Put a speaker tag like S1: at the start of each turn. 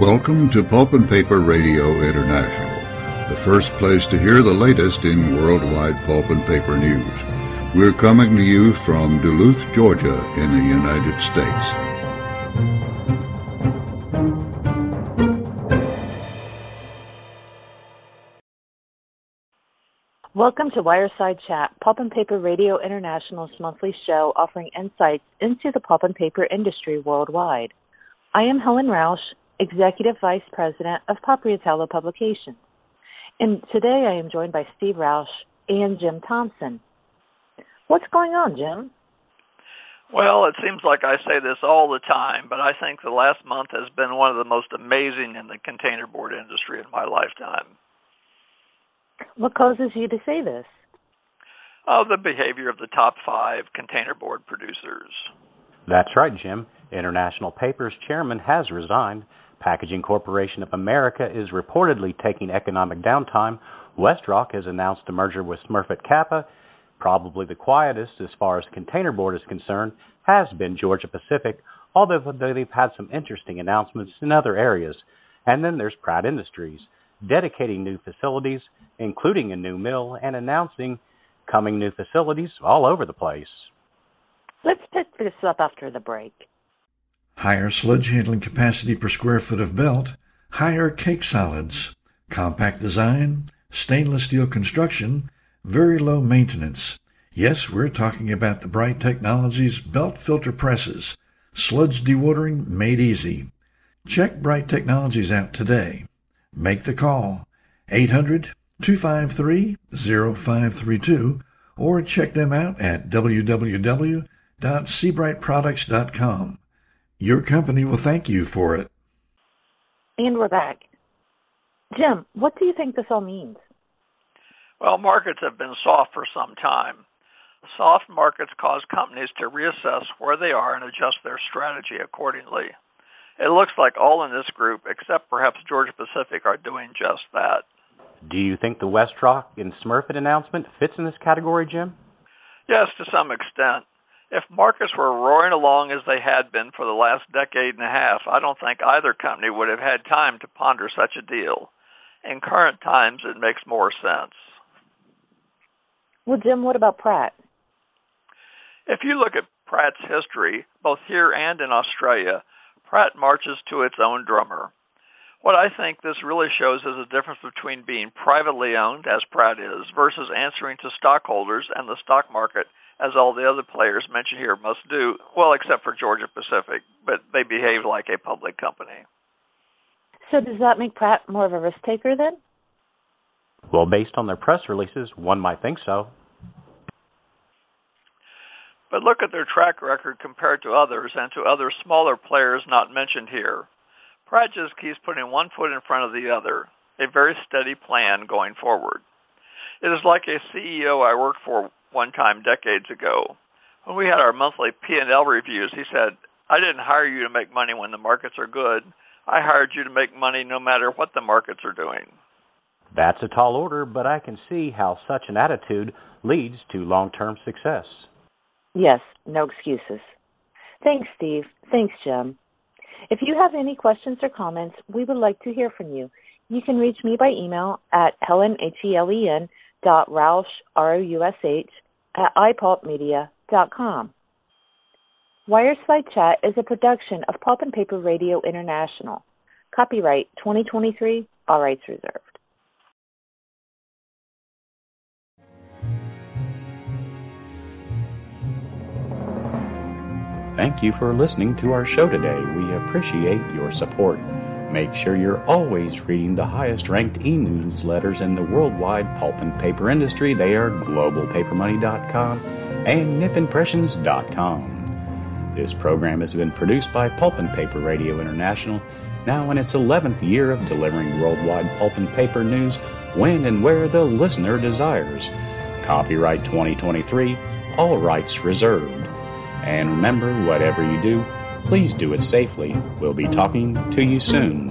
S1: Welcome to Pulp and Paper Radio International, the first place to hear the latest in worldwide pulp and paper news. We're coming to you from Duluth, Georgia, in the United States.
S2: Welcome to Wire Side Chat, Pulp and Paper Radio International's monthly show offering insights into the pulp and paper industry worldwide. I am Helen Roush, Executive Vice President of Paperitalo Publications. And today I am joined by Steve Roush and Jim Thompson. What's going on, Jim?
S3: Well, it seems like I say this all the time, but I think the last month has been one of the most amazing in the containerboard industry in my lifetime.
S2: What causes you to say this?
S3: Oh, the behavior of the top five containerboard producers.
S4: That's right, Jim. International Paper's chairman has resigned, Packaging Corporation of America is reportedly taking economic downtime. WestRock has announced a merger with Smurfit Kappa. Probably the quietest as far as containerboard is concerned has been Georgia Pacific, although they've had some interesting announcements in other areas. And then there's Pratt Industries, dedicating new facilities, including a new mill, and announcing coming new facilities all over the place.
S2: Let's pick this up after the break
S5: higher sludge handling capacity per square foot of belt, higher cake solids, compact design, stainless steel construction, very low maintenance. Yes, we're talking about the Bright Technologies belt filter presses, sludge dewatering made easy. Check Bright Technologies out today. Make the call 800 253 0532 or check them out at www.sebrightproducts.com. Your company will thank you for it.
S2: And we're back. Jim, what do you think this all means?
S3: Well, markets have been soft for some time. Soft markets cause companies to reassess where they are and adjust their strategy accordingly. It looks like all in this group, except perhaps Georgia Pacific, are doing just that.
S4: Do you think the WestRock and Smurfit announcement fits in this category, Jim?
S3: Yes, to some extent if markets were roaring along as they had been for the last decade and a half, I don't think either company would have had time to ponder such a deal. In current times, it makes more sense.
S2: Well, Jim, what about Pratt?
S3: If you look at Pratt's history, both here and in Australia, Pratt marches to its own drummer. What I think this really shows is the difference between being privately owned, as Pratt is, versus answering to stockholders and the stock market as all the other players mentioned here must do, well, except for Georgia Pacific, but they behave like a public company.
S2: So does that make Pratt more of a risk taker then?
S4: Well, based on their press releases, one might think so.
S3: But look at their track record compared to others and to other smaller players not mentioned here. Pratt just keeps putting one foot in front of the other, a very steady plan going forward. It is like a CEO I worked for one time decades ago. When we had our monthly P&L reviews, he said, I didn't hire you to make money when the markets are good. I hired you to make money no matter what the markets are doing.
S4: That's a tall order, but I can see how such an attitude leads to long-term success.
S2: Yes, no excuses. Thanks, Steve. Thanks, Jim. If you have any questions or comments, we would like to hear from you. You can reach me by email at helen, H-E-L-E-N, dot Roush, R-O-U-S-H, at ipulpmedia.com. Wire Side Chat is a production of Pulp and Paper Radio International. Copyright 2023, all rights reserved.
S4: Thank you for listening to our show today. We appreciate your support. Make sure you're always reading the highest ranked e newsletters in the worldwide pulp and paper industry. They are globalpapermoney.com and nipimpressions.com. This program has been produced by Pulp and Paper Radio International, now in its 11th year of delivering worldwide pulp and paper news when and where the listener desires. Copyright 2023, all rights reserved. And remember, whatever you do, Please do it safely. We'll be talking to you soon.